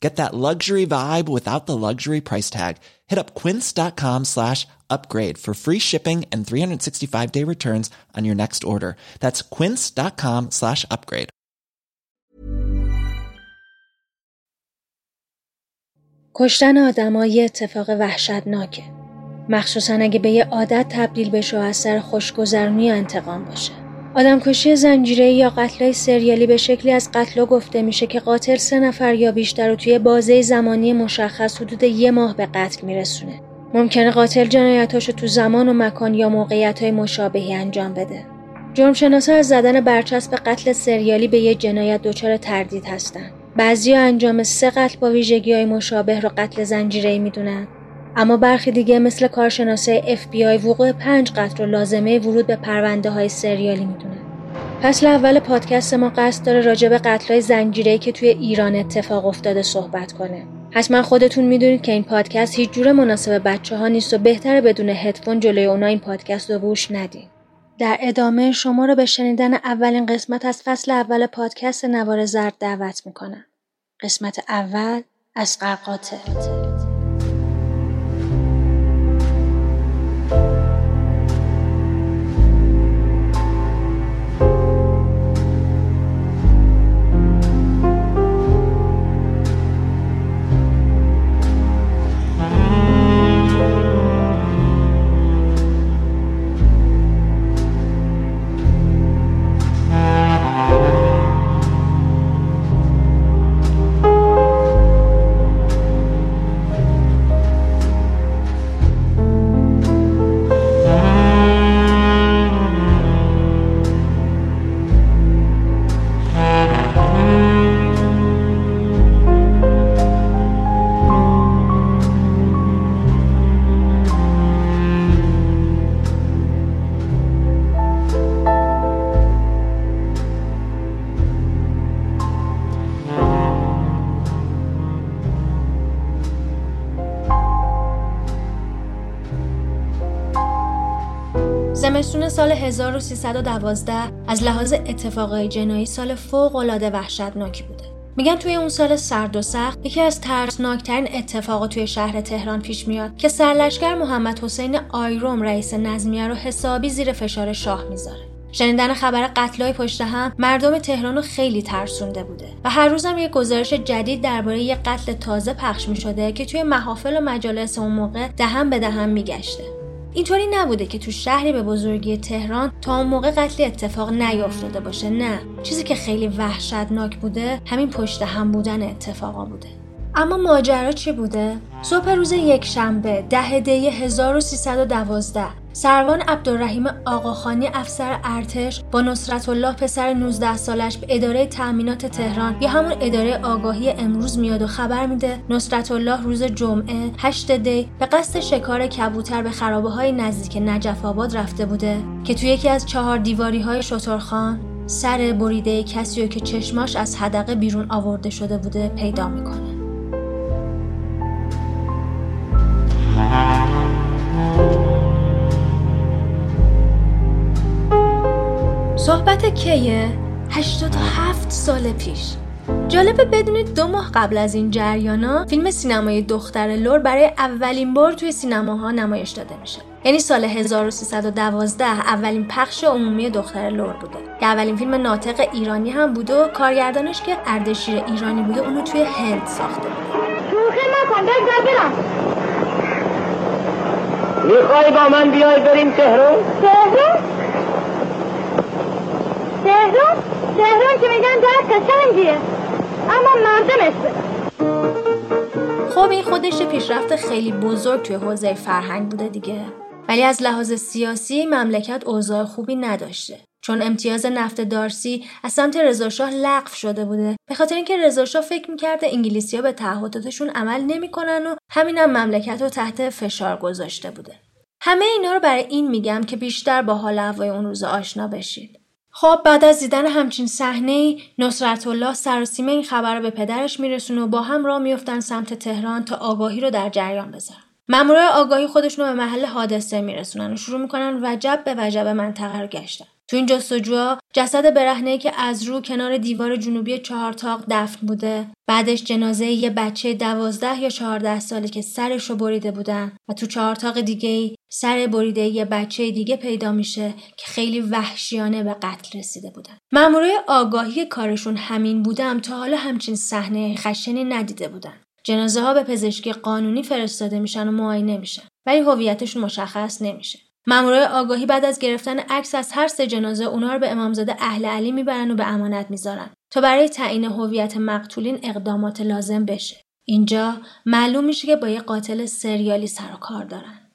Get that luxury vibe without the luxury price tag. Hit up quince.com slash upgrade for free shipping and 365 day returns on your next order. That's quince.com slash upgrade. کشتن آدما یه اتفاق وحشتناکه. مخصوصا اگه به یه عادت تبدیل بشه و از سر خوشگذرونی یا انتقام باشه. آدمکشی زنجیره یا قتلای سریالی به شکلی از قتلا گفته میشه که قاتل سه نفر یا بیشتر رو توی بازه زمانی مشخص حدود یه ماه به قتل میرسونه. ممکنه قاتل جنایتاشو تو زمان و مکان یا موقعیت های مشابهی انجام بده. جرمشناسا از زدن برچسب قتل سریالی به یه جنایت دچار تردید هستن. بعضی انجام سه قتل با ویژگی های مشابه رو قتل زنجیره می‌دونن. اما برخی دیگه مثل کارشناسای FBI وقوع پنج قتل رو لازمه ورود به پرونده های سریالی می‌دونن. فصل اول پادکست ما قصد داره راجع به قتل های زنجیره که توی ایران اتفاق افتاده صحبت کنه. حتما خودتون می‌دونید که این پادکست هیچ جور مناسب بچه ها نیست و بهتره بدون هدفون جلوی اونا این پادکست رو گوش ندین. در ادامه شما رو به شنیدن اولین قسمت از فصل اول پادکست نوار زرد دعوت می‌کنم. قسمت اول از قاتل 1312 از لحاظ اتفاقای جنایی سال فوق العاده وحشتناکی بوده. میگن توی اون سال سرد و سخت یکی از ترسناکترین اتفاقات توی شهر تهران پیش میاد که سرلشکر محمد حسین آیروم رئیس نظمیه رو حسابی زیر فشار شاه می‌ذاره. شنیدن خبر قتلای پشت هم مردم تهران رو خیلی ترسونده بوده و هر روزم یه گزارش جدید درباره یه قتل تازه پخش می شده که توی محافل و مجالس اون موقع دهن به دهن میگشته اینطوری نبوده که تو شهری به بزرگی تهران تا اون موقع قتلی اتفاق نیافتاده باشه نه. چیزی که خیلی وحشتناک بوده همین پشت هم بودن اتفاقا بوده. اما ماجرا چی بوده؟ صبح روز یک شنبه ده دی 1312 سروان عبدالرحیم آقاخانی افسر ارتش با نصرت الله پسر 19 سالش به اداره تأمینات تهران یا همون اداره آگاهی امروز میاد و خبر میده. نصرت الله روز جمعه 8 دی به قصد شکار کبوتر به خرابه های نزدیک نجف آباد رفته بوده که توی یکی از چهار دیواری های شترخان سر بریده کسی که چشماش از حدقه بیرون آورده شده بوده پیدا می‌کنه. صحبت کیه؟ 87 سال پیش. جالبه بدونید دو ماه قبل از این جریانا فیلم سینمای دختر لور برای اولین بار توی سینماها نمایش داده میشه. یعنی سال 1312 اولین پخش عمومی دختر لور بوده. که اولین فیلم ناطق ایرانی هم بوده و کارگردانش که اردشیر ایرانی بوده اونو توی هند ساخته. بوده می‌خوای با من بیای بریم تهران؟ تهران؟ تهران؟ تهران که میگن در قشنگیه. اما مردمش خب این خودش پیشرفت خیلی بزرگ توی حوزه فرهنگ بوده دیگه. ولی از لحاظ سیاسی مملکت اوضاع خوبی نداشته. چون امتیاز نفت دارسی از سمت رضاشاه لغو شده بوده. به خاطر اینکه رضاشاه فکر می‌کرده انگلیسیا به تعهداتشون عمل نمی‌کنن و همینم مملکت رو تحت فشار گذاشته بوده. همه اینا رو برای این میگم که بیشتر با حال هوای اون روز آشنا بشید. خب بعد از دیدن همچین صحنه نصرت الله سراسیمه این خبر رو به پدرش میرسونه و با هم راه میفتن سمت تهران تا آگاهی رو در جریان بذارن. مامورای آگاهی خودشون رو به محل حادثه میرسونن و شروع می‌کنن وجب به وجب منطقه رو گشتن. تو این جستجوها جسد برهنه که از رو کنار دیوار جنوبی چهارتاق دفن بوده. بعدش جنازه یه بچه دوازده یا چهارده ساله که سرش رو بریده بودن و تو چهارتاق دیگه سر بریده یه بچه دیگه پیدا میشه که خیلی وحشیانه به قتل رسیده بودن. مامورای آگاهی کارشون همین بودم تا حالا همچین صحنه خشنی ندیده بودن. جنازه ها به پزشکی قانونی فرستاده میشن و معاینه میشن ولی هویتشون مشخص نمیشه. مامورای آگاهی بعد از گرفتن عکس از هر سه جنازه اونا رو به امامزاده اهل علی می‌برن و به امانت می‌ذارن تا برای تعیین هویت مقتولین اقدامات لازم بشه. اینجا معلوم میشه که با یه قاتل سریالی سر و کار دارن.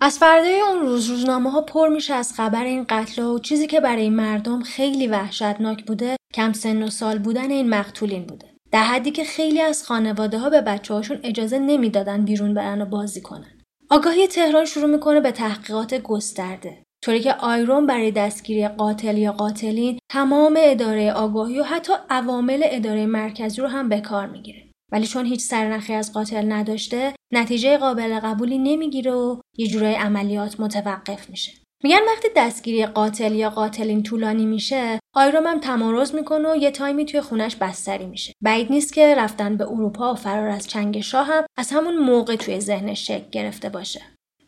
از فردای اون روز روزنامه ها پر میشه از خبر این قتل و چیزی که برای مردم خیلی وحشتناک بوده کم سن و سال بودن این مقتولین بوده. در حدی که خیلی از خانواده ها به بچه هاشون اجازه نمی‌دادن بیرون برن و بازی کنن. آگاهی تهران شروع می‌کنه به تحقیقات گسترده. طوری که آیرون برای دستگیری قاتل یا قاتلین تمام اداره آگاهی و حتی عوامل اداره مرکزی رو هم به کار می‌گیره. ولی چون هیچ سرنخی از قاتل نداشته نتیجه قابل قبولی نمی‌گیره و یه جورای عملیات متوقف میشه. میگن وقتی دستگیری قاتل یا قاتلین طولانی میشه آیروم هم تمارز می‌کنه و یه تایمی توی خونش بستری میشه. بعید نیست که رفتن به اروپا و فرار از چنگ شاه هم از همون موقع توی ذهنش شکل گرفته باشه.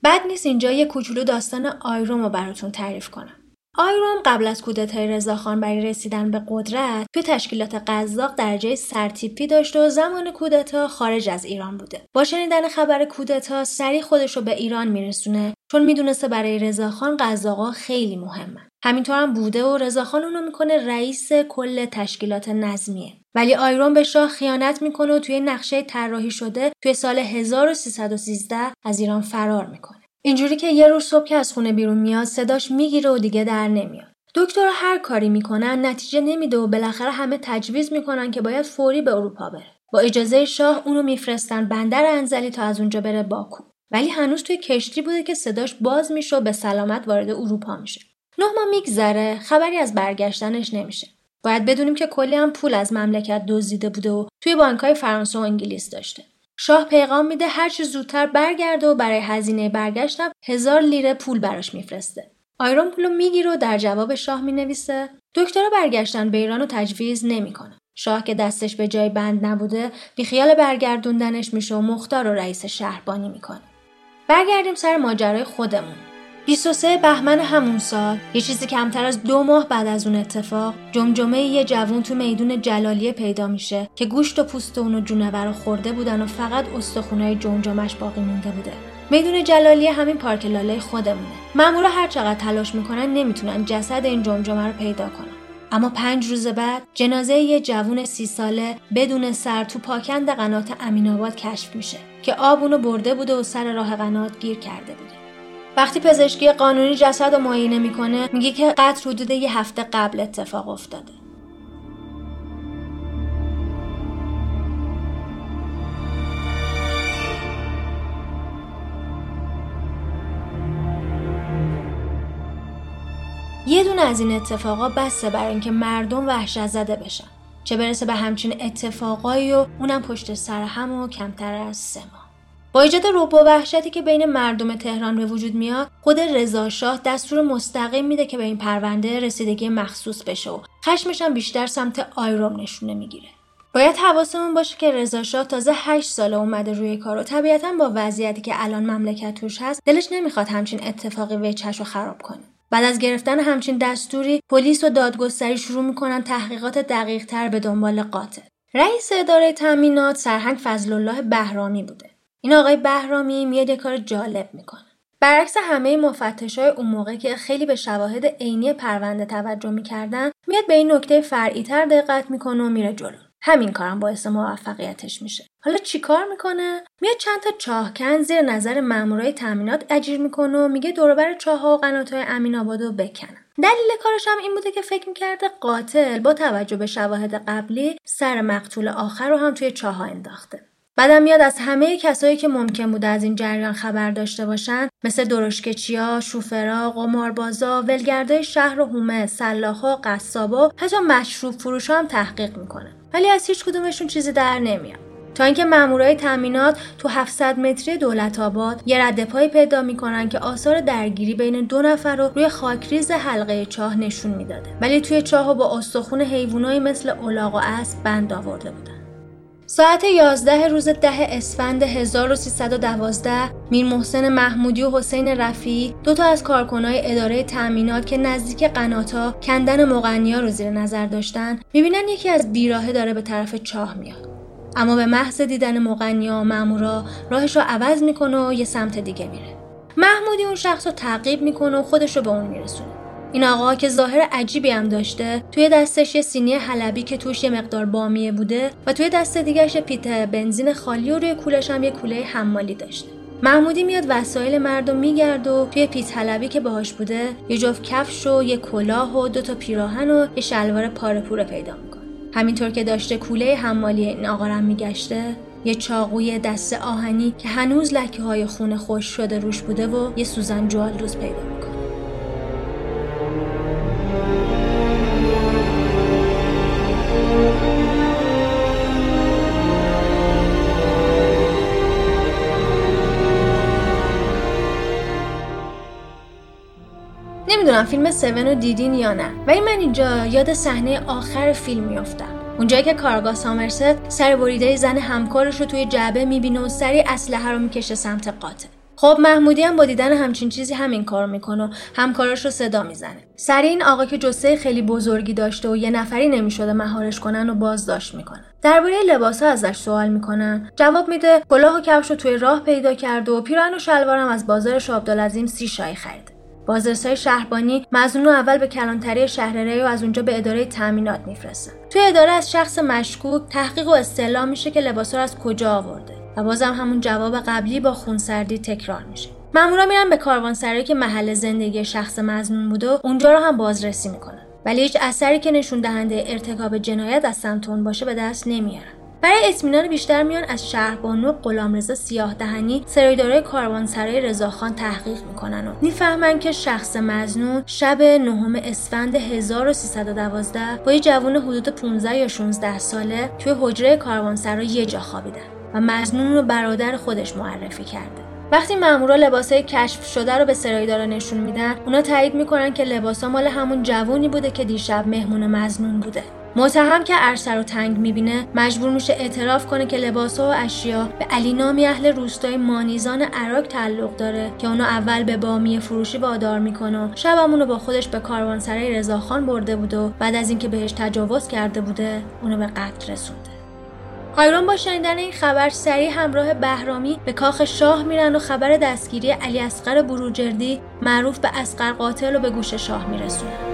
بد نیست اینجا یه کوچولو داستان آیروم رو براتون تعریف کنم. آیروم قبل از کودتای رضاخان برای رسیدن به قدرت توی تشکیلات قزاق درجه سرتیپی داشت و زمان کودتا خارج از ایران بوده. با شنیدن خبر کودتا سریع خودش رو به ایران میرسونه چون می‌دونسته برای رضاخان قزاقا خیلی مهمه همینطور هم بوده و رضاخان اونو می‌کنه رئیس کل تشکیلات نظمیه. ولی آیرون به شاه خیانت می‌کنه و توی نقشه طراحی شده توی سال 1313 از ایران فرار می‌کنه. اینجوری که یه روز صبح که از خونه بیرون میاد صداش می‌گیره و دیگه در نمیاد. دکتر هر کاری می‌کنن نتیجه نمیده و بالاخره همه تجویز می‌کنن که باید فوری به اروپا بره. با اجازه شاه اونو میفرستن بندر انزلی تا از اونجا بره باکو. ولی هنوز توی کشتی بوده که صداش باز میشه و به سلامت وارد اروپا میشه. نه ماه میگذره خبری از برگشتنش نمیشه. باید بدونیم که کلی هم پول از مملکت دزدیده بوده و توی بانکهای فرانسه و انگلیس داشته. شاه پیغام میده هر چه زودتر برگرده و برای هزینه برگشتم هزار لیره پول براش میفرسته. آیرون پولو می‌گیره و در جواب شاه می‌نویسه دکتر برگشتن به ایران رو تجویز نمی‌کنه شاه که دستش به جای بند نبوده بیخیال برگردوندنش میشه و مختار و رئیس شهربانی می‌کنه. برگردیم سر ماجرای خودمون. 23 بهمن همون سال. یه چیزی کمتر از دو ماه بعد از اون اتفاق جمجمه یه جوون تو میدون جلالیه پیدا میشه که گوشت و پوست اونو جونور خورده بودن و فقط استخونای جمجمش باقی مونده بوده. میدون جلالیه همین پارک لاله خودمونه. مامورا هر چقدر تلاش می‌کنن نمی‌تونن جسد این جمجمه رو پیدا کنن. اما پنج روز بعد جنازه یه جوون سی ساله بدون سر تو پاکند قنات امینآباد کشف میشه که آب اونو برده بوده و سر راه قنات گیر کرده بوده. وقتی پزشکی قانونی جسد رو معاینه می‌کنه میگه که قتل حدود یه هفته قبل اتفاق افتاده. یه دونه از این اتفاقا بسته برای اینکه مردم وحشت زده بشن. چه برسه به همچین اتفاقایی و اونم پشت سر هم و کمتر از سه ماه. با ایجاد روبو وحشتی که بین مردم تهران به وجود میاد خود رضا شاه دستور مستقیم میده که به این پرونده رسیدگی مخصوص بشه و خشمش هم بیشتر سمت آیروم نشونه می‌گیره. باید حواسمون باشه که رضا شاه تازه 8 ساله اومده روی کار و طبیعتا با وضعیتی که الان مملکت توش هست دلش نمی‌خواد همچین اتفاقی وچش رو خراب کنه. بعد از گرفتن همچین دستوری پلیس و دادگستری شروع می‌کنن تحقیقات دقیق تر به دنبال قاتل. رئیس اداره تامینات سرهنگ فضل الله بهرامی بوده. این آقای بهرامی میاد یه کار جالب می‌کنه. برعکس همه مفتش های اون موقع که خیلی به شواهد عینی پرونده توجه می‌کردن میاد به این نکته فرعی تر دقت می‌کنه و میره جلو. همین کارم باعث موفقیتش میشه. حالا چیکار می‌کنه؟ میاد چند تا چاهکن زیر نظر مامورای تامینات اجیر می‌کنه و میگه دوربر چاه و قناتهای امین آباد رو بکنن. دلیل کارش هم این بوده که فکر می‌کرده قاتل با توجه به شواهد قبلی سر مقتول آخر رو هم توی چاه انداخته. بعدم میاد از همه کسایی که ممکن بوده از این جریان خبر داشته باشن مثل درشکچیا، شوفرا، قماربازا، ولگردای شهر و هومه، سلاخا، قصابا، حتی مشروب فروش هم تحقیق می‌کنه. ولی از هیچ کدومشون چیزی در نمیاد. تا اینکه مامورای تامینات تو 700 متری دولت آباد یه رد پایی پیدا می‌کنن که آثار درگیری بین دو نفر رو روی خاکریز حلقه چاه نشون می‌داده ولی توی چاه با استخون حیوانایی مثل الاغ و اسب بند آورده بودن ساعت 11 روز ده اسفند 1312 میر محسن محمودی و حسین رفی دو تا از کارکنای اداره تأمینات که نزدیک قناتا کندن مغنیا رو زیر نظر داشتن می‌بینن یکی از بیراهه داره به طرف چاه میاد. اما به محض دیدن مغنیا مامورا راهش رو عوض می‌کنه و یه سمت دیگه میره. محمودی اون شخص رو تعقیب می‌کنه و خودش رو به اون میرسونه. این آقا که ظاهر عجیبی هم داشته توی دستش یه سینی حلبی که توش یه مقدار بامیه بوده و توی دست دیگرش پیت بنزین خالی و روی کولش هم یه کوله حمالی داشته. محمودی میاد وسایل مردم میگرد و توی پیت حلبی که باهاش بوده یه جفت کفش و یه کلاه و دو تا پیراهن و یه شلوار پاره پوره پیدا می‌کنه. همینطور که داشته کوله حمالی این آقا رم میگشته یه چاقوی دست آهنی که هنوز لکه های خون خوش شده روش بوده و یه سوزن روز پیدا می‌کنه. نمی‌دونم فیلم سون رو دیدین یا نه. ولی من اینجا یاد صحنه آخر فیلم میافتم. اونجایی که کارگاه سامرست سر بریده زن همکارش رو توی جعبه می‌بینه و سری اسلحه رو می‌کشه سمت قاتل. خب محمودی هم با دیدن همچین چیزی همین کار می‌کنه و همکاراش رو صدا می‌زنه. سری این آقا که جسه خیلی بزرگی داشته و یه نفری نمی‌شده مهارش کنن و بازداشت می‌کنن. درباره لباس ازش سوال می‌کنن جواب میده کلاه و کفش رو توی راه پیدا کرده و پیراهن و شلوارم از بازار شابدالعظیم سی شای خرید. بازرسای شهربانی مزنون اول به کلانتری شهر ری و از اونجا به اداره تامینات میفرستن توی اداره از شخص مشکوک تحقیق و استعلام میشه که لباسا رو از کجا آورده و بازم همون جواب قبلی با خونسردی تکرار میشه. مامورا میرن به کاروانسرایی که محل زندگی شخص مزنون بوده و اونجا رو هم بازرسی می‌کنن. ولی هیچ اثری که نشون دهنده ارتکاب جنایت از سمت اون باشه به دست نمیارن. برای اطمینان بیشتر میان از شهربانو غلامرضا سیاه دهنی سرایدارای کاروانسرای رضاخان تحقیق می‌کنن و می‌فهمن که شخص مزنون شب نهم اسفند 1312 با یه جوون حدود 15 یا 16 ساله توی حجره کاروانسرا یه جا خوابیدن و مزنون رو برادر خودش معرفی کرده. وقتی مامورا لباسای کشف شده رو به سرایدارا نشون میدن اونا تایید می‌کنن که لباسا مال همون جوونی بوده که دیشب مهمون مزنون بوده. متهم که عرصه رو تنگ می‌بینه مجبور میشه اعتراف کنه که لباسها و اشیا به علی نامی اهل روستای مانیزان عراق تعلق داره که اونو اول به بامی فروشی وادار می‌کنه. شبمون رو با خودش به کاروانسرای رضاخان برده بود و بعد از اینکه بهش تجاوز کرده بوده اونو به قتل رسونده. آیرون با شنیدن این خبر سریع همراه بهرامی به کاخ شاه میرن و خبر دستگیری علی اصغر بروجردی معروف به اسقر قاتل رو به گوش شاه میرسونن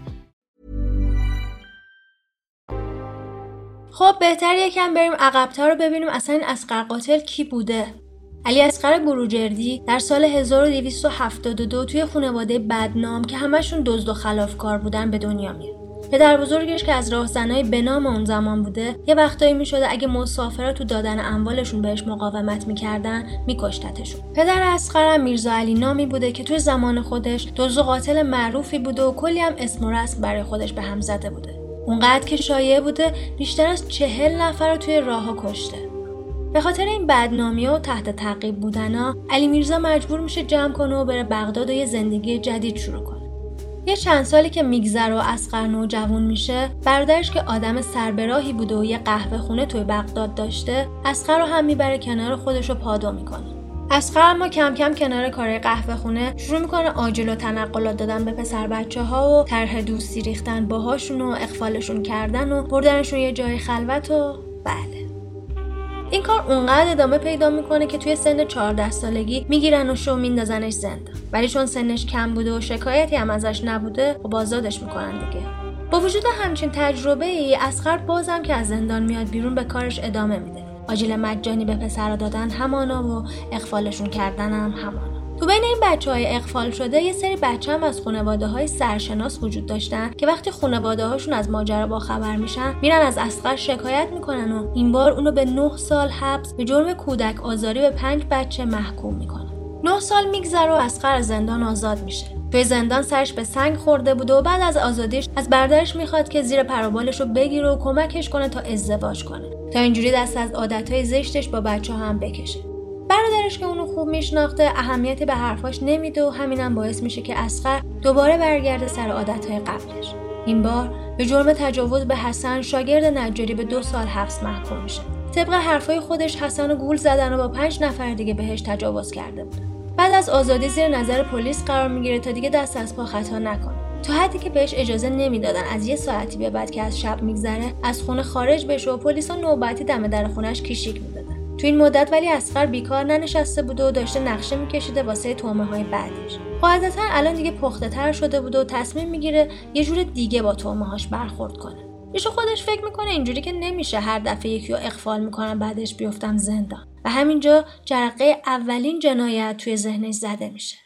خب بهتر یکم بریم عقبتر رو ببینیم اصلا این اسقر قاتل کی بوده. علی اسقر بروجردی در سال 1272 توی خانواده بدنام که همشون دزد و خلافکار بودن به دنیا میاد. پدر بزرگش که از راهزنای به نام اون زمان بوده یه وقتایی می‌شده اگه مسافرا تو دادن اموالشون بهش مقاومت می‌کردن میکشتتشون. پدر اسقر هم میرزا علی نامی بوده که توی زمان خودش دزد و قاتل معروفی بوده و کلی هم اسم و رسم برای خودش به هم زده بوده. اونقدر که شایعه بوده بیشتر از چهل نفر رو توی راه کشته. به خاطر این بدنامی و تحت تعقیب بودنا علی میرزا مجبور میشه جمع کنه و بره بغداد و یه زندگی جدید شروع کنه. یه چند سالی که میگذره و اسقر نوجوان میشه برادرش که آدم سربراهی بوده و یه قهوه خونه توی بغداد داشته اسقر رو هم می‌بره کنار خودش رو پادو می‌کنه. اسقر اما کم کم کنار کار قهوه خونه شروع می‌کنه آجل و تنقلات دادن به پسر بچه ها و طرح دوستی ریختن باهاشون و اخفالشون کردن و بردنشون یه جای خلوت و بله. این کار اونقدر ادامه پیدا می‌کنه که توی سن 14 سالگی می‌گیرن و شو میندازنش زندان ولی چون سنش کم بوده و شکایتی هم ازش نبوده و بازادش می‌کنن دیگه. با وجود همچین تجربه ای اسخر بازم که از زندان میاد بیرون به کارش ادامه میده. آجیل مجانی به پسرا دادن همانا و اخفالشون کردن هم همانا. تو بین این بچه های اقفال شده یه سری بچه هم از خانواده های سرشناس وجود داشتن که وقتی خانواده هاشون از ماجرا با خبر میشن میرن از اسقر شکایت می‌کنن و این بار اونو به 9 سال حبس به جرم کودک آزاری به پنج بچه محکوم می‌کنن. 9 سال میگذره و اسقر زندان آزاد میشه. توی زندان سرش به سنگ خورده بوده و بعد از آزادیش از برادرش می‌خواد که زیر پروبالش رو بگیره و کمکش کنه تا ازدواج کنه. تا اینجوری دست از عادتهای زشتش با بچه هم بکشه. برادرش که اونو خوب میشناخته اهمیتی به حرفاش نمیده و همینم باعث میشه که اسقر دوباره برگرده سر عادتهای قبلش. این بار به جرم تجاوز به حسن شاگرد نجاری به دو سال حبس محکوم میشه. طبق حرفای خودش حسن و گول زدن و با پنج نفر دیگه بهش تجاوز کرده بود. بعد از آزادی زیر نظر پلیس قرار می‌گیره تا دیگه دست از پا خطا نکنه. تا حدی که بهش اجازه نمی‌دادن از یه ساعتی به بعد که از شب میگذره از خونه خارج بشه و پلیسا نوبتی دم در خونش کیشیک می‌دادن. تو این مدت ولی اسقر بیکار ننشسته بوده و داشته نقشه میکشیده واسه تومه های بعدیش. قاعدتا الان دیگه پخته تر شده بوده و تصمیم می‌گیره یه جور دیگه با تومه هاش برخورد کنه. ایشو خودش فکر می‌کنه اینجوری که نمیشه هر دفعه یکی رو اخفال می‌کنم بعدش بیفتم زندان. و همینجا جرقه اولین جنایت توی ذهنش زده میشه.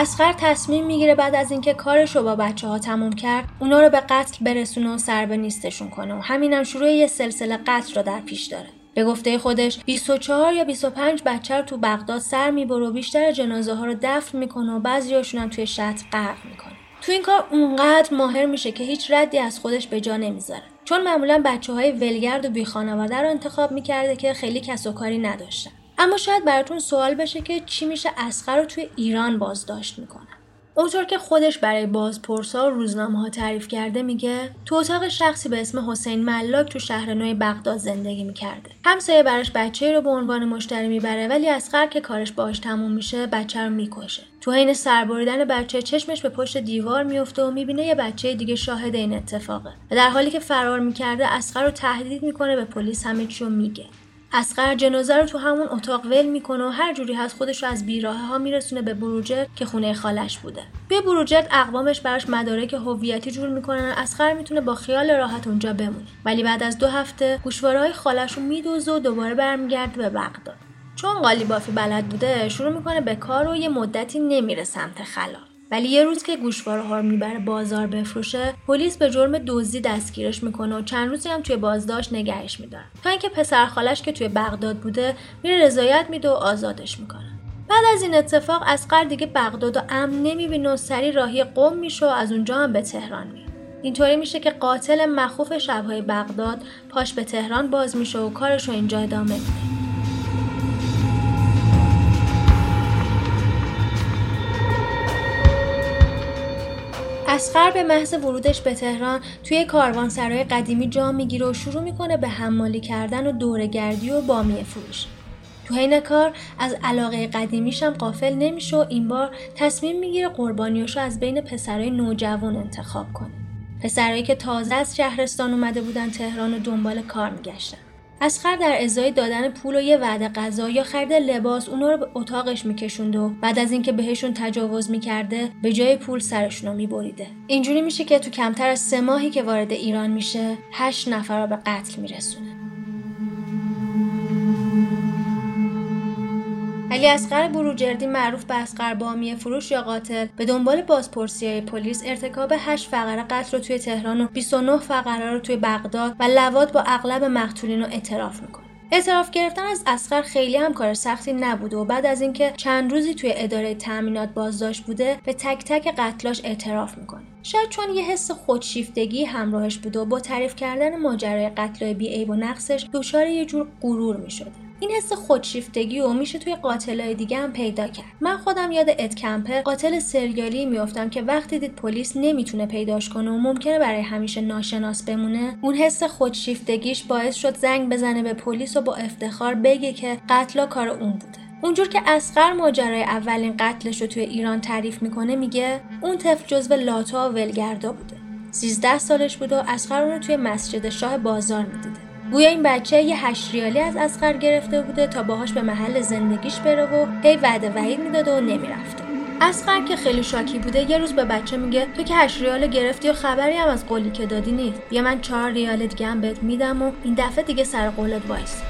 اسقر تصمیم می‌گیره بعد از اینکه کارش رو با بچه ها تموم کرد اونا رو به قتل برسونه و سر به نیستشون کنه و همینم شروع یه سلسله قتل رو در پیش داره. به گفته خودش 24 یا 25 بچه رو تو بغداد سر می‌بره و بیشتر جنازه ها رو دفن می‌کنه و بعضیاشون هم توی شط غرق می‌کنه. تو این کار اونقدر ماهر میشه که هیچ ردی از خودش به جا نمی‌ذاره. چون معمولا بچه های ولگرد و بی خانواده رو انتخاب می‌کرده که خیلی کس و کاری نداشتن. اما شاید براتون سوال بشه که چی میشه اسقر رو توی ایران بازداشت می‌کنن اونطور که خودش برای بازپرسا و روزنامه ها تعریف کرده میگه تو اتاق شخصی به اسم حسین ملاک تو شهر نوی بغداد زندگی می‌کرده. همسایه براش بچه رو به عنوان مشتری می‌بره ولی اسقر که کارش باهاش تموم میشه بچه رو می‌کشه. تو حین سربریدن بچه چشمش به پشت دیوار میفته و می‌بینه یه بچه دیگه شاهد این اتفاقه. و در حالی که فرار می‌کرده اسقر رو تهدید می‌کنه به پلیس همه چی میگه. اسقر جنازه رو تو همون اتاق ول می‌کنه و هر جوری هست خودش رو از بیراه ها میرسونه به بروجرد که خونه خالش بوده. توی بروجرد اقوامش براش مدارک هویتی جور می‌کنن اسقر می‌تونه با خیال راحت اونجا بمونه. ولی بعد از دو هفته گوشواره های خالش رو میدوزه و دوباره برمیگرده به بغداد. چون قالی بافی بلد بوده شروع می‌کنه به کار و یه مدتی نمیره سمت خلا ولی یه روز که گوشواره ها رو می‌بره بازار بفروشه پلیس به جرم دزدی دستگیرش می‌کنه و چند روزی هم توی بازداشت نگهش میدارن. تا اینکه پسر خالش که توی بغداد بوده میره رضایت میده و آزادش می‌کنه. بعد از این اتفاق اسقر دیگه بغداد و امن نمی‌بینه و سری راهی قم میشه و از اونجا هم به تهران میره. اینطوری میشه که قاتل مخوف شبهای بغداد پاش به تهران باز میشه و کارش رو اینجا ادامه میده. اسقر به محض ورودش به تهران توی کاروانسرای قدیمی جا می‌گیره و شروع می‌کنه به حمالی کردن و دورگردی و بامیه فروش. تو حین کار از علاقه قدیمیش هم قافل نمیشه و این بار تصمیم می‌گیره قربانیاشو از بین پسرای نوجوان انتخاب کنه. پسرایی که تازه از شهرستان اومده بودن تهران و دنبال کار میگشتن. اسخر در ازای دادن پول و یه وعده غذا یا خرید لباس اونا رو به اتاقش میکشوند و بعد از اینکه بهشون تجاوز می‌کرده به جای پول سرشون رو میبریده. اینجوری میشه که تو کمتر از سه ماهی که وارد ایران میشه هشت نفر رو به قتل میرسونه. علی اسقر بروجردی معروف به اسقر بامیه فروش یا قاتل به دنبال بازپرسی پلیس ارتکاب 8 فقره قتل رو توی تهران و 29 فقره رو توی بغداد و لواد با اغلب مقتولین رو اعتراف می‌کنه. اعتراف گرفتن از اسقر خیلی هم کار سختی نبوده و بعد از اینکه چند روزی توی اداره تامینات بازداشت بوده به تک تک قتلاش اعتراف می‌کنه. شاید چون یه حس خودشیفتگی همراهش بوده و با تعریف کردن ماجرای قتل بی و نقصش دچار یه جور غرور می‌شده. این حس خودشیفتگی و میشه توی قاتلای دیگه هم پیدا کرد. من خودم یاد اد کمپه قاتل سریالی میافتم که وقتی دید پلیس نمی‌تونه پیداش کنه و ممکنه برای همیشه ناشناس بمونه اون حس خودشیفتگیش باعث شد زنگ بزنه به پلیس و با افتخار بگه که قتلا کار اون بوده. اونجور که اصغر ماجرای اولین قتلش رو توی ایران تعریف می‌کنه میگه اون طفل جزو لاتا و ولگردا بوده. 13 سالش بوده و اصغر رو توی مسجد شاه بازار می‌دیده. گویا این بچه یه هشت ریالی از اصغر گرفته بوده تا باهاش به محل زندگیش بره و هی وعده وعید می‌داده و نمی‌رفته. اصغر که خیلی شاکی بوده یه روز به بچه میگه تو که هشت ریال گرفتی و خبری هم از قولی که دادی نیست. بیا من چهار ریال دیگه هم بهت میدم و این دفعه دیگه سر قولت وایس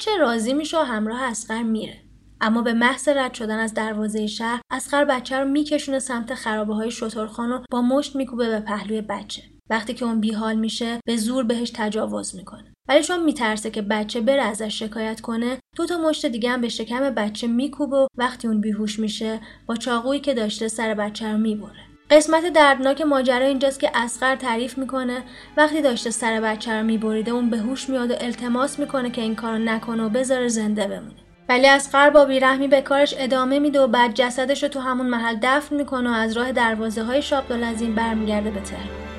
بچه راضی میشه و همراه اسقر میره. اما به محض رد شدن از دروازه شهر اسقر بچه رو میکشونه سمت خرابه های شترخان و با مشت میکوبه به پهلوی بچه. وقتی که اون بیحال میشه به زور بهش تجاوز می‌کنه. ولی چون میترسه که بچه بره ازش شکایت کنه دو تا مشت دیگه هم به شکم بچه میکوبه و وقتی اون بیهوش میشه با چاقویی که داشته سر بچه رو می‌بره. قسمت دردناک ماجرا اینجاست که اسقر تعریف می‌کنه. وقتی داشته سر بچه رو میبریده اون به هوش میاد و التماس می‌کنه که این کارو نکنه و بذاره زنده بمونه. ولی اسقر با بیرحمی به کارش ادامه میده و بعد جسدش رو تو همون محل دفن می‌کنه و از راه دروازه های شابدالعظیم برمیگرده به تهران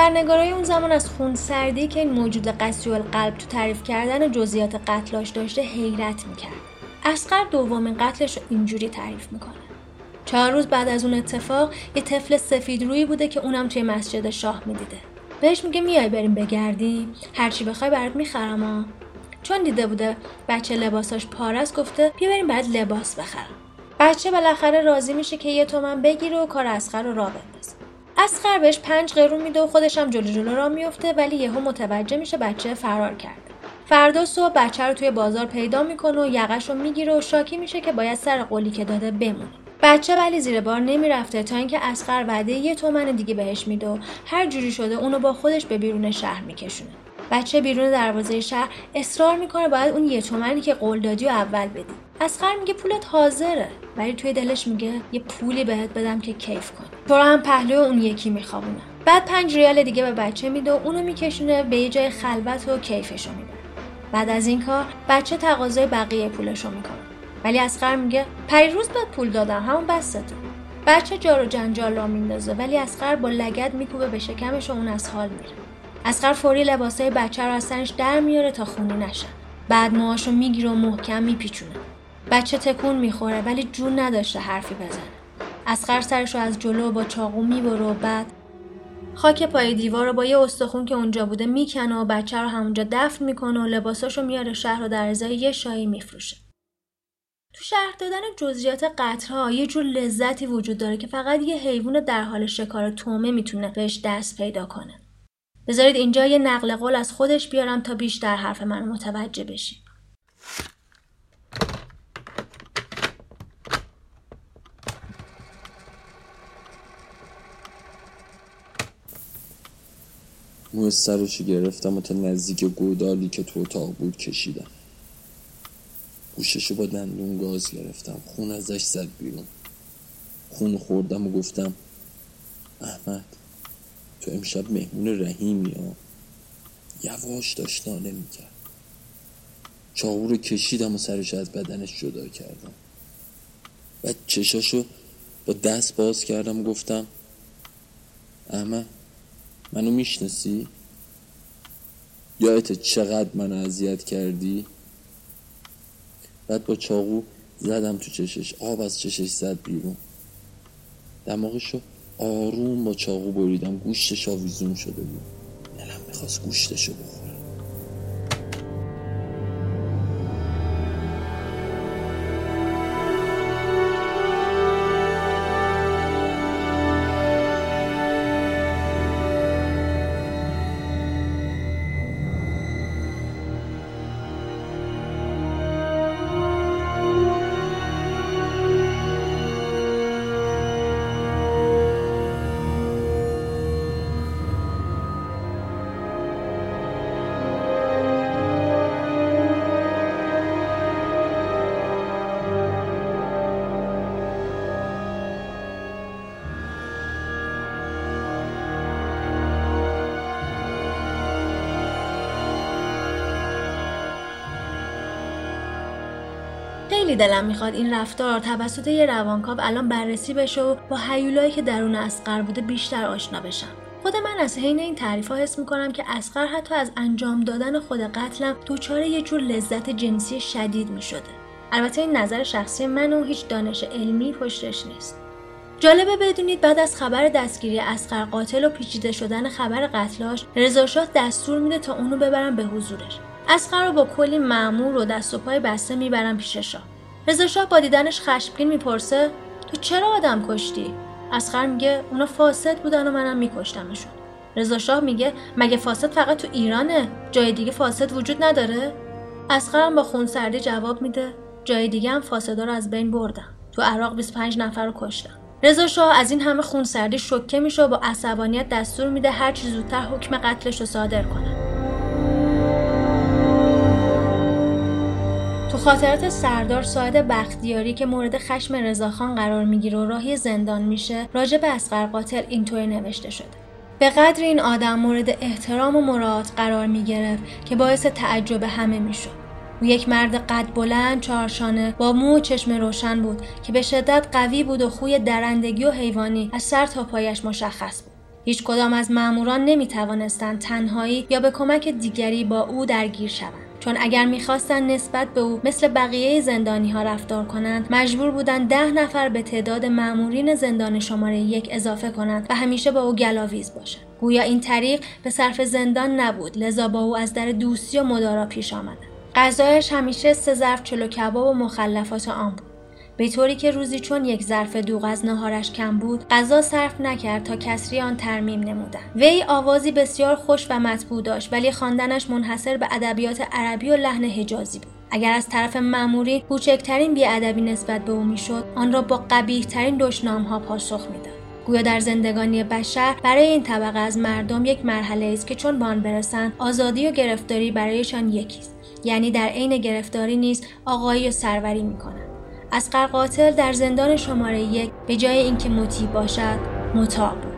خبرنگارای اون زمان از خون سردی که این موجود قسی قلب تو تعریف کردن جزئیات قتلاش داشته حیرت می‌کرد. اسقر دومین قتلش رو اینجوری تعریف می‌کنه. چهار روز بعد از اون اتفاق یه طفل سفید روی بوده که اونم توی مسجد شاه می‌دیده. بهش میگه میای بریم بگردیم هرچی بخوای برات می‌خرم چون دیده بوده بچه لباساش پارست گفته بیا بریم بعد لباس بخرم. بچه بالاخره راضی میشه که یه تومن بگیره و کار اسقر رو را بندازه. اسخر بهش پنج قرون میده و خودش هم جلو جلو را میفته ولی یهو متوجه میشه بچه فرار کرده. فردا صبح بچه رو توی بازار پیدا می‌کنه و یقش رو می‌گیره و شاکی میشه که باید سر قولی که داده بمونه. بچه ولی زیر بار نمی‌رفته تا اینکه اسخر وعده یه تومن دیگه بهش میده و هر جوری شده اونو با خودش به بیرون شهر میکشونه. بچه بیرون دروازه شهر اصرار می‌کنه باید اون یه تومنی که قول دادی و اول بدی. اسخر میگه پولت حاضره ولی توی دلش میگه یه پولی بهت بدم که کیف کنی. تو هم پهلوی اون یکی میخوابونه. بعد پنج ریال دیگه به بچه میده و اونو میکشونه به یه جای خلوت و کیفشو می‌بره بعد از این کار بچه تقاضای بقیه پولشو می‌کنه. ولی اسخر میگه پریروز بهت پول دادم همون بسته بچه جارو جنجال را میندازه ولی اسخر با لگد میکوبه به شکمش و اون از حال میره. اسخر فوری لباسای بچه رو از سرش در میاره تا خونی نشن بعد موهاشو می‌گیره و محکم میپیچونه. بچه تکون می‌خوره ولی جون نداشته حرفی بزنه. اسخر سرش رو از جلو با چاقو می‌بره و بعد خاک پای دیوار رو با یه استخون که اونجا بوده می‌کنه و بچه رو همونجا دفن می‌کنه و لباساشو میاره شهر رو در ازای یه شایی میفروشه. تو شهر دادن جزئیات قطرها یه جور لذتی وجود داره که فقط یه حیوان در حال شکار تومه می‌تونه بهش دست پیدا کنه. بذارید اینجا یه نقل قول از خودش بیارم تا بیشتر حرف من متوجه بشید موی سرشو گرفتم و تا نزدیک گودالی که تو اتاق بود کشیدم. گوششو با دندون گاز گرفتم. خون ازش زد بیرون. خون خوردم و گفتم احمد تو امشب مهمون رحیمی ها. یواش داشت ناله می‌کرد. چاقو رو کشیدم و سرش از بدنش جدا کردم. بعد چشاشو با دست باز کردم و گفتم احمد منو می‌شناسی؟ یادت چقدر منو اذیت کردی؟ بعد با چاقو زدم تو چشش آب از چشش زد بیرون دماغشو آروم با چاقو بریدم گوشتش آویزون شده بود دلم می‌خواست گوشتشو بخورم خیلی دلم می‌خواد این رفتار توسط یه روانکاو الان بررسی بشه و با حیولایی که درون اسقر بوده بیشتر آشنا بشم. خود من از حین این تعریف ها حس می‌کنم که اسقر حتی از انجام دادن خود قتلم دچار یه جور لذت جنسی شدید می‌شده. البته این نظر شخصی من و هیچ دانش علمی پشتش نیست. جالبه بدونید بعد از خبر دستگیری اسقر قاتل و پیچیده شدن خبر قتلاش رضا دستور میده تا اونو ببرن به حضورش. اسقر رو با کلی معمور و دست و پای بسته می‌برن پیش رضا با دیدنش خشمگین می‌پرسه تو چرا آدم کشتی؟ اسخر میگه اونا فاسد بودن و منم میکشتمشون. رضا شاه میگه مگه فاسد فقط تو ایرانه؟ جای دیگه فاسد وجود نداره؟ اسخر هم با خونسردی جواب میده جای دیگه هم فاسدا رو از بین بردن تو عراق 25 نفر رو کشتن رضا شاه از این همه خونسردی شوکه میشه و با عصبانیت دستور میده هر چی زودتر حکم قتلش رو صادر کنه. خاطرات سردار ساعد بختیاری که مورد خشم رضاخان قرار می‌گیره و راهی زندان میشه راجع به اسقر قاتل اینطوری نوشته شده. به قدر این آدم مورد احترام و مراعات قرار می‌گرفت که باعث تعجب همه می‌شد. او یک مرد قد بلند چهارشانه با مو و چشم روشن بود که به شدت قوی بود و خوی درندگی و حیوانی از سر تا پایش مشخص بود. هیچ کدام از ماموران نمی توانستند تنهایی یا به کمک دیگری با او درگیر شوند. چون اگر می‌خواستند نسبت به او مثل بقیه زندانی ها رفتار کنند مجبور بودند ده نفر به تعداد مامورین زندان شماره یک اضافه کنند و همیشه با او گلاویز باشند. گویا این طریق به صرف زندان نبود لذا با او از در دوستی و مدارا پیش آمدند. غذایش همیشه سه ظرف چلو کباب و مخلفات آن بود. به طوری که روزی چون یک ظرف دوغ از نهارش کم بود غذا صرف نکرد تا کسری آن ترمیم نمودند وی آوازی بسیار خوش و مطبوع داشت ولی خواندنش منحصر به ادبیات عربی و لحن حجازی بود. اگر از طرف مأموری کوچکترین بیادبی نسبت به او می‌شد آن را با قبیحترین دشنامها پاسخ می‌داد. گویا در زندگانی بشر برای این طبقه از مردم یک مرحله است که چون به آن برسند آزادی و گرفتاری برایشان یکی است. یعنی در عین گرفتاری نیز آقایی و سروری می‌کنند. اسقر قاتل در زندان شماره یک به جای اینکه مطیع باشد مطاع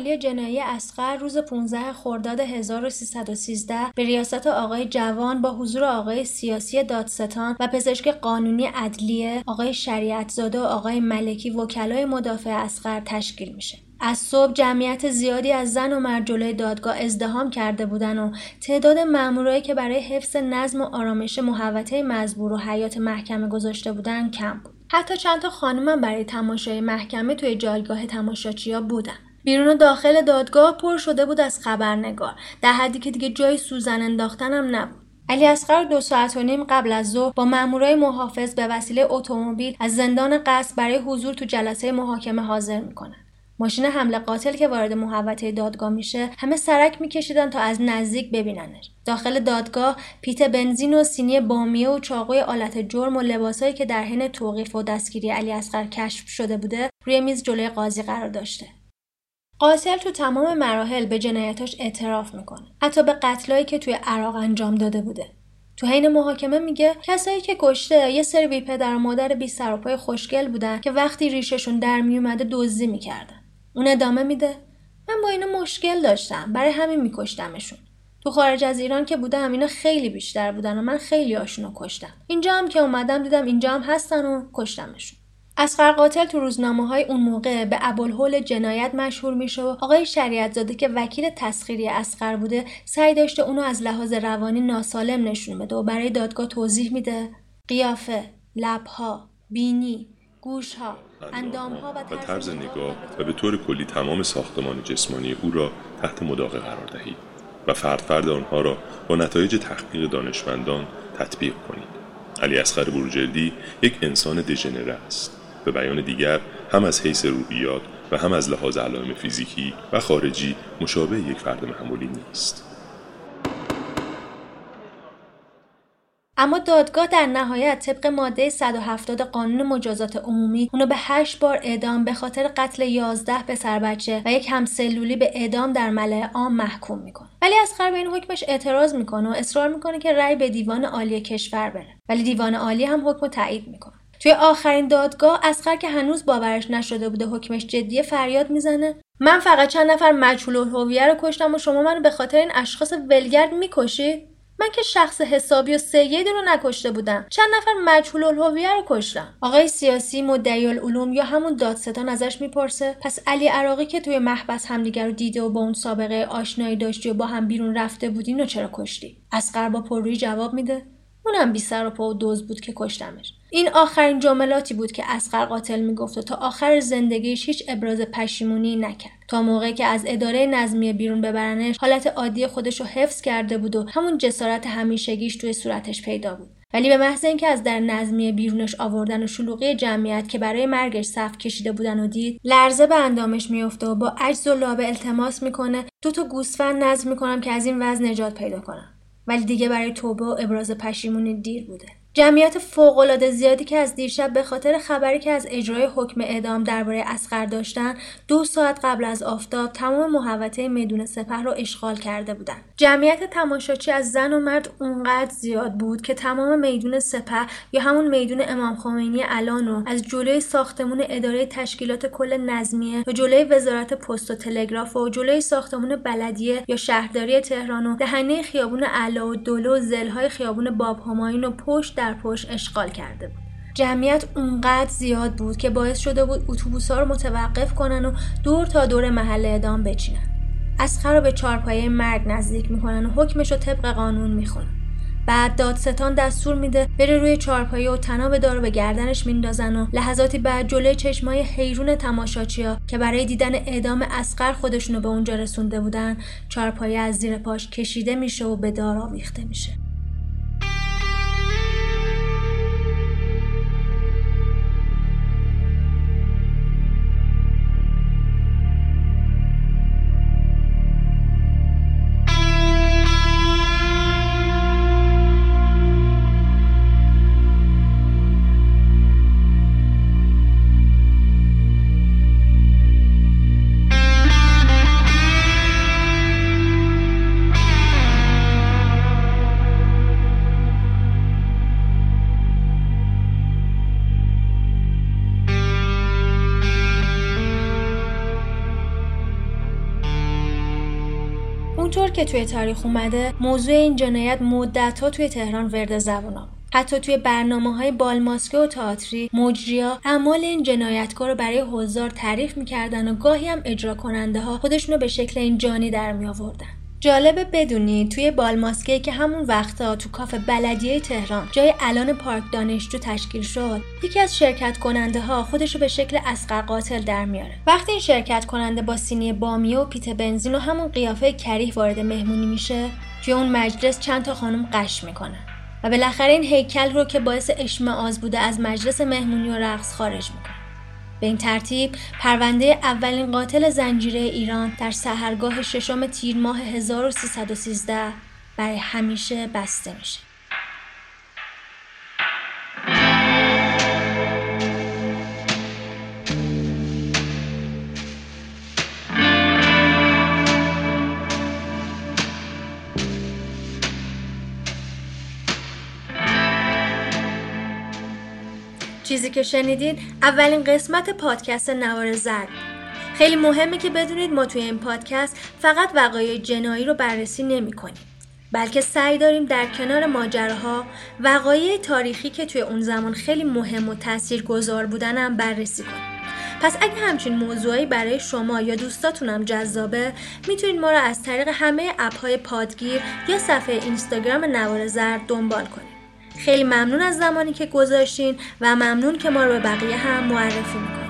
عالی جنایی اسقر روز 15 خرداد 1313 به ریاست آقای جوان با حضور آقای سیاسی دادستان و پزشک قانونی عدلیه آقای شریعتزاده و آقای ملکی وکلای مدافع اسقر تشکیل میشه. از صبح جمعیت زیادی از زن و مرد جلوی دادگاه ازدهام کرده بودن و تعداد مامورایی که برای حفظ نظم و آرامش محوطه مزبور و حیات محکمه گذاشته بودن کم بود. حتی چند تا خانومم برای تماشای محکمه توی جایگاه تماشاچیا بودن. بیرون داخل دادگاه پر شده بود از خبرنگار. در حدی که دیگه جای سوزن انداختن هم نبود. علی اصغر دو ساعت و نیم قبل از ظهر با مامورای محافظ به وسیله اتومبیل از زندان قصد برای حضور تو جلسه محاکمه حاضر می‌کنه ماشین حمله قاتل که وارد محوطه دادگاه میشه همه سرک میکشیدن تا از نزدیک ببیننش. داخل دادگاه پیت بنزین و سینی بامیه و چاقوی آلت جرم و لباسایی که در حین توقیف و دستگیری علی اصغر کشف شده بوده روی میز جلوی قاضی قرار داشته. قاتل تو تمام مراحل به جنایتاش اعتراف می‌کنه. حتی به قتلایی که توی عراق انجام داده بوده. تو حین محاکمه میگه کسایی که کشته یه سری بی پدر و مادر بی سر و پای خوشگل بودن که وقتی ریششون در میومده دزدی می‌کردن. اون ادامه میده من با اینا مشکل داشتم برای همین میکشتمشون. تو خارج از ایران که بودم اینا خیلی بیشتر بودن و من خیلی رو کشتم. اینجا هم که اومدم دیدم اینجا هم هستن و کشتمشون. اسقر قاتل تو روزنامه های اون موقع به ابوالهول جنایت مشهور میشه و آقای شریعت زاده که وکیل تسخیری اسقر بوده سعی داشته اونو از لحاظ روانی ناسالم نشون بده و برای دادگاه توضیح میده. قیافه لبها بینی گوشها اندامها و طرز نگاه. و به طور کلی تمام ساختمان جسمانی او را تحت مداقه قرار دهید و فرد فرد آنها را با نتایج تحقیق دانشمندان تطبیق کنید. علی اسخر بروجردی یک انسان دژنره است. به بیان دیگر هم از حیث روحیات و هم از لحاظ علائم فیزیکی و خارجی مشابه یک فرد معمولی نیست. اما دادگاه در نهایت طبق ماده 170 قانون مجازات عمومی اونو به 8 بار اعدام به خاطر قتل 11 پسر بچه و یک همسلولی به اعدام در ملع عام محکوم می‌کنه. ولی اسخر به این حکمش اعتراض می‌کنه و اصرار می‌کنه که رأی به دیوان عالی کشور بره. ولی دیوان عالی هم حکم تایید می‌کنه. توی آخرین دادگاه اسخر که هنوز باورش نشده بوده حکمش جدیه فریاد می‌زنه. من فقط چند نفر مجهول الهویه رو کشتم و شما منو به خاطر این اشخاص ولگرد می‌کشید من که شخص حسابی و سیدی رو نکشته بودم. چند نفر مجهول الهویه رو کشتم. آقای سیاسی مدعی العلوم یا همون دادستان ازش می‌پرسه. پس علی عراقی که توی محبس همدیگر رو دیده و با اون سابقه آشنایی داشتی و با هم بیرون رفته بودین و چرا کشتی؟ اسقر با پررویی جواب میده. اونم بی سر و پا و دوز بود که کشتمش. این آخرین جملاتی بود که اسقر قاتل می‌گفت و تا آخر زندگیش هیچ ابراز پشیمونی نکرد. تا موقعی که از اداره نظمیه بیرون ببرنش حالت عادی خودش رو حفظ کرده بود و همون جسارت همیشگیش توی صورتش پیدا بود. ولی به محض اینکه از در نظمیه بیرونش آوردن و شلوغی جمعیت که برای مرگش صف کشیده بودن و دید لرزه به اندامش میفته و با عجز و لابه التماس می‌کنه دو تا گوسفند نظم می‌کنم که از این وضع نجات پیدا کنم. ولی دیگه برای توبه و ابراز پشیمونی دیر بوده. جمعیت فوقالعاده زیادی که از دیشب به خاطر خبری که از اجرای حکم اعدام درباره اسقر داشتن دو ساعت قبل از آفتاب تمام محوطه میدون سپه را اشغال کرده بودند. جمعیت تماشاچی از زن و مرد اونقدر زیاد بود که تمام میدون سپه یا همون میدون امام خمینی الان رو از جلوی ساختمون اداره تشکیلات کل نظمیه و جلوی وزارت پست و تلگراف و جلوی ساختمون بلدیه یا شهرداری تهران و دهنه خیابون علا و دلو و زلهای خیابون باب هماین و پشت در پشت اشغال کرده بود. جمعیت اونقدر زیاد بود که باعث شده بود اتوبوس ها رو متوقف کنن و دور تا دور محل اعدام بچینن. اسخر رو به چارپایه مرگ نزدیک می‌کنن و حکمش رو طبق قانون می‌خونن. بعد دادستان دستور میده بره روی چارپایی و تناب دارو به گردنش میندازن و لحظاتی بعد جلوی چشمای حیرون تماشاچیا که برای دیدن اعدام اسقر خودشونو به اونجا رسونده بودن چارپایی از زیر پاش کشیده میشه و به دار آویخته میشه. که توی تاریخ اومده موضوع این جنایت مدت توی تهران ورد زبونا حتی توی برنامه های بالماسکه و تئاتری مجریا اعمال این جنایتکار رو برای حضار تعریف می‌کردن و گاهی هم اجرا کننده ها خودشونو به شکل این جانی در می آوردن. جالبه بدونی توی بالماسکه که همون وقتا تو کاف بلدیه تهران جای الان پارک دانشجو تشکیل شد یکی از شرکت کننده ها خودشو به شکل اسقر قاتل در میاره. وقتی این شرکت کننده با سینی بامیه و پیت بنزین و همون قیافه کریه وارد مهمونی میشه توی اون مجلس چند تا خانم قش می‌کنن و بالاخره این هیکل رو که باعث اشمعاز بوده از مجلس مهمونی و رقص خارج می‌کنه. به این ترتیب پرونده اولین قاتل زنجیره ایران در سهرگاه ششم تیر ماه 1313 برای همیشه بسته میشه. چیزی که شنیدید اولین قسمت پادکست نوار زرد. خیلی مهمه که بدونید ما توی این پادکست فقط وقایع جنایی رو بررسی نمی کنیم. بلکه سعی داریم در کنار ماجراها وقایع تاریخی که توی اون زمان خیلی مهم و تأثیر گذار بودن هم بررسی کنیم. پس اگه همچین موضوعی برای شما یا دوستاتونم جذابه می‌تونید ما رو از طریق همه اپ های پادگیر یا صفحه اینستاگرام نوار زرد دنبال کنید. خیلی ممنون از زمانی که گذاشتین و ممنون که ما رو به بقیه هم معرفی می‌کنید.